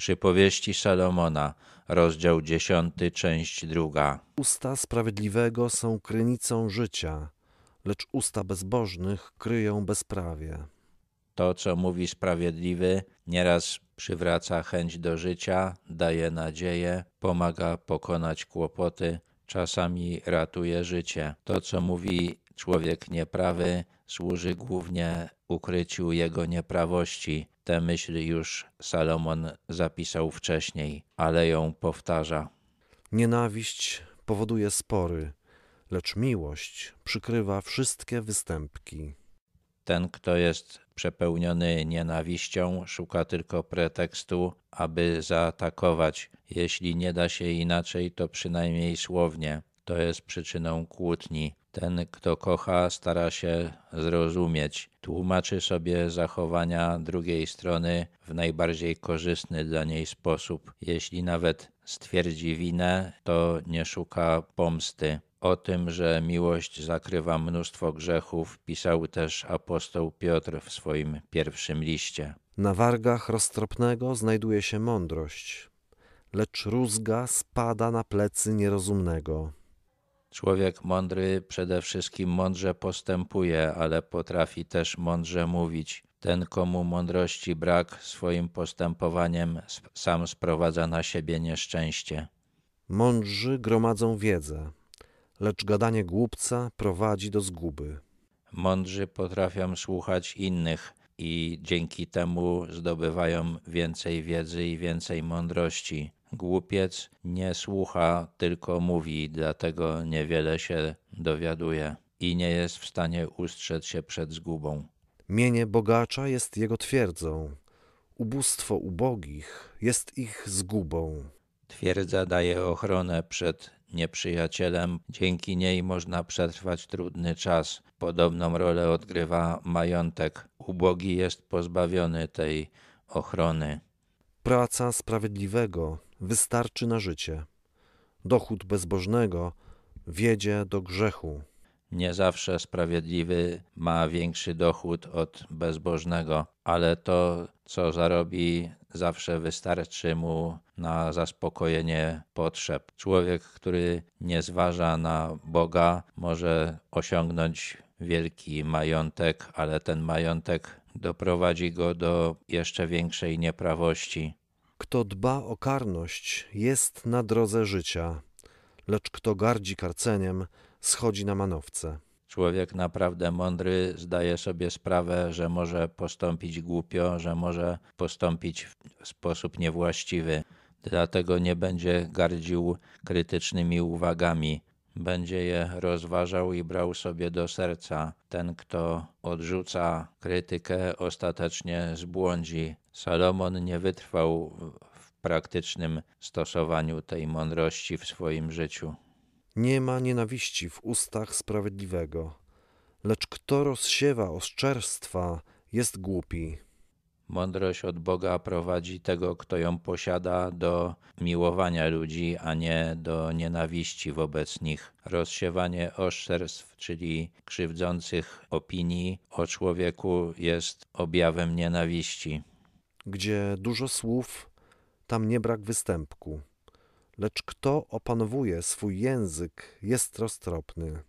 Przypowieści Salomona, rozdział 10, część druga. Usta sprawiedliwego są krynicą życia, lecz usta bezbożnych kryją bezprawie. To, co mówi sprawiedliwy, nieraz przywraca chęć do życia, daje nadzieję, pomaga pokonać kłopoty, czasami ratuje życie. To, co mówi człowiek nieprawy, służy głównie ukryciu jego nieprawości. Te myśli już Salomon zapisał wcześniej, ale ją powtarza. Nienawiść powoduje spory, lecz miłość przykrywa wszystkie występki. Ten, kto jest przepełniony nienawiścią, szuka tylko pretekstu, aby zaatakować. Jeśli nie da się inaczej, to przynajmniej słownie. To jest przyczyną kłótni. Ten, kto kocha, stara się zrozumieć, tłumaczy sobie zachowania drugiej strony w najbardziej korzystny dla niej sposób. Jeśli nawet stwierdzi winę, to nie szuka pomsty. O tym, że miłość zakrywa mnóstwo grzechów, pisał też apostoł Piotr w swoim pierwszym liście. Na wargach roztropnego znajduje się mądrość, lecz rózga spada na plecy nierozumnego. Człowiek mądry przede wszystkim mądrze postępuje, ale potrafi też mądrze mówić. Ten, komu mądrości brak, swoim postępowaniem sam sprowadza na siebie nieszczęście. Mądrzy gromadzą wiedzę, lecz gadanie głupca prowadzi do zguby. Mądrzy potrafią słuchać innych i dzięki temu zdobywają więcej wiedzy i więcej mądrości. Głupiec nie słucha, tylko mówi, dlatego niewiele się dowiaduje i nie jest w stanie ustrzec się przed zgubą. Mienie bogacza jest jego twierdzą, ubóstwo ubogich jest ich zgubą. Twierdza daje ochronę przed nieprzyjacielem, dzięki niej można przetrwać trudny czas. Podobną rolę odgrywa majątek. Ubogi jest pozbawiony tej ochrony. Praca sprawiedliwego wystarczy na życie. Dochód bezbożnego wiedzie do grzechu. Nie zawsze sprawiedliwy ma większy dochód od bezbożnego, ale to, co zarobi, zawsze wystarczy mu na zaspokojenie potrzeb. Człowiek, który nie zważa na Boga, może osiągnąć wielki majątek, ale ten majątek doprowadzi go do jeszcze większej nieprawości. Kto dba o karność, jest na drodze życia, lecz kto gardzi karceniem, schodzi na manowce. Człowiek naprawdę mądry zdaje sobie sprawę, że może postąpić głupio, że może postąpić w sposób niewłaściwy. Dlatego nie będzie gardził krytycznymi uwagami, będzie je rozważał i brał sobie do serca. Ten, kto odrzuca krytykę, ostatecznie zbłądzi. Salomon nie wytrwał w praktycznym stosowaniu tej mądrości w swoim życiu. Nie ma nienawiści w ustach sprawiedliwego, lecz kto rozsiewa oszczerstwa, jest głupi. Mądrość od Boga prowadzi tego, kto ją posiada, do miłowania ludzi, a nie do nienawiści wobec nich. Rozsiewanie oszczerstw, czyli krzywdzących opinii o człowieku, jest objawem nienawiści. Gdzie dużo słów, tam nie brak występku, lecz kto opanowuje swój język, jest roztropny.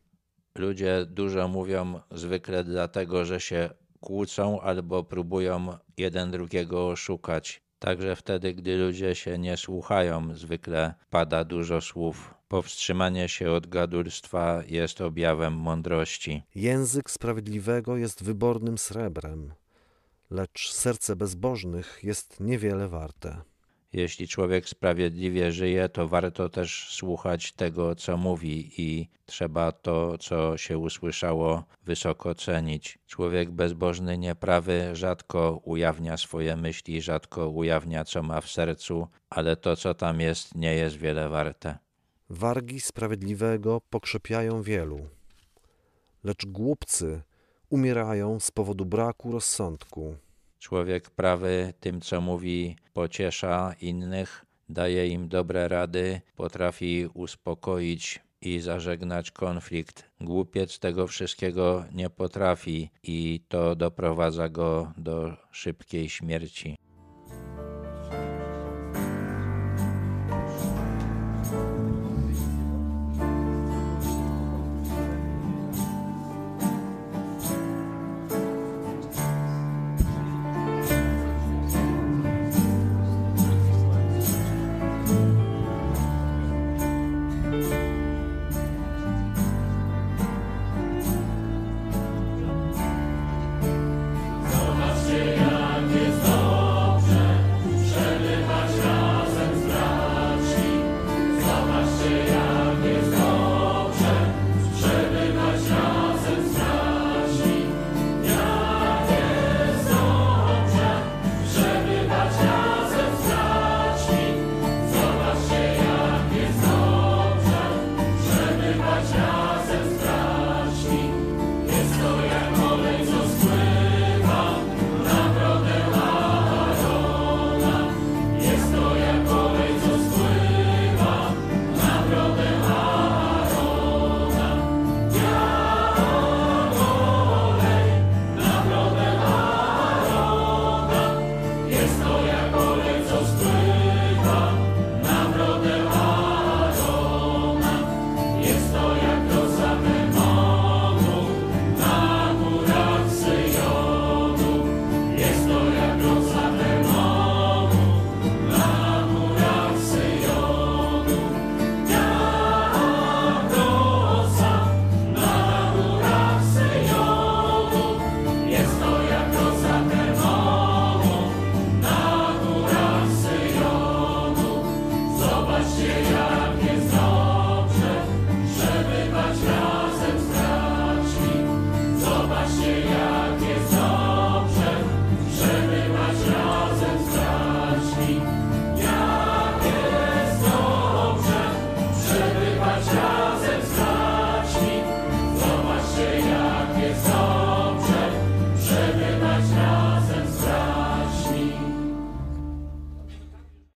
Ludzie dużo mówią zwykle dlatego, że się kłócą albo próbują jeden drugiego oszukać. Także wtedy, gdy ludzie się nie słuchają, zwykle pada dużo słów. Powstrzymanie się od gadulstwa jest objawem mądrości. Język sprawiedliwego jest wybornym srebrem, lecz serce bezbożnych jest niewiele warte. Jeśli człowiek sprawiedliwie żyje, to warto też słuchać tego, co mówi, i trzeba to, co się usłyszało, wysoko cenić. Człowiek bezbożny, nieprawy rzadko ujawnia swoje myśli, rzadko ujawnia, co ma w sercu, ale to, co tam jest, nie jest wiele warte. Wargi sprawiedliwego pokrzepiają wielu, lecz głupcy umierają z powodu braku rozsądku. Człowiek prawy tym, co mówi, pociesza innych, daje im dobre rady, potrafi uspokoić i zażegnać konflikt. Głupiec tego wszystkiego nie potrafi i to doprowadza go do szybkiej śmierci.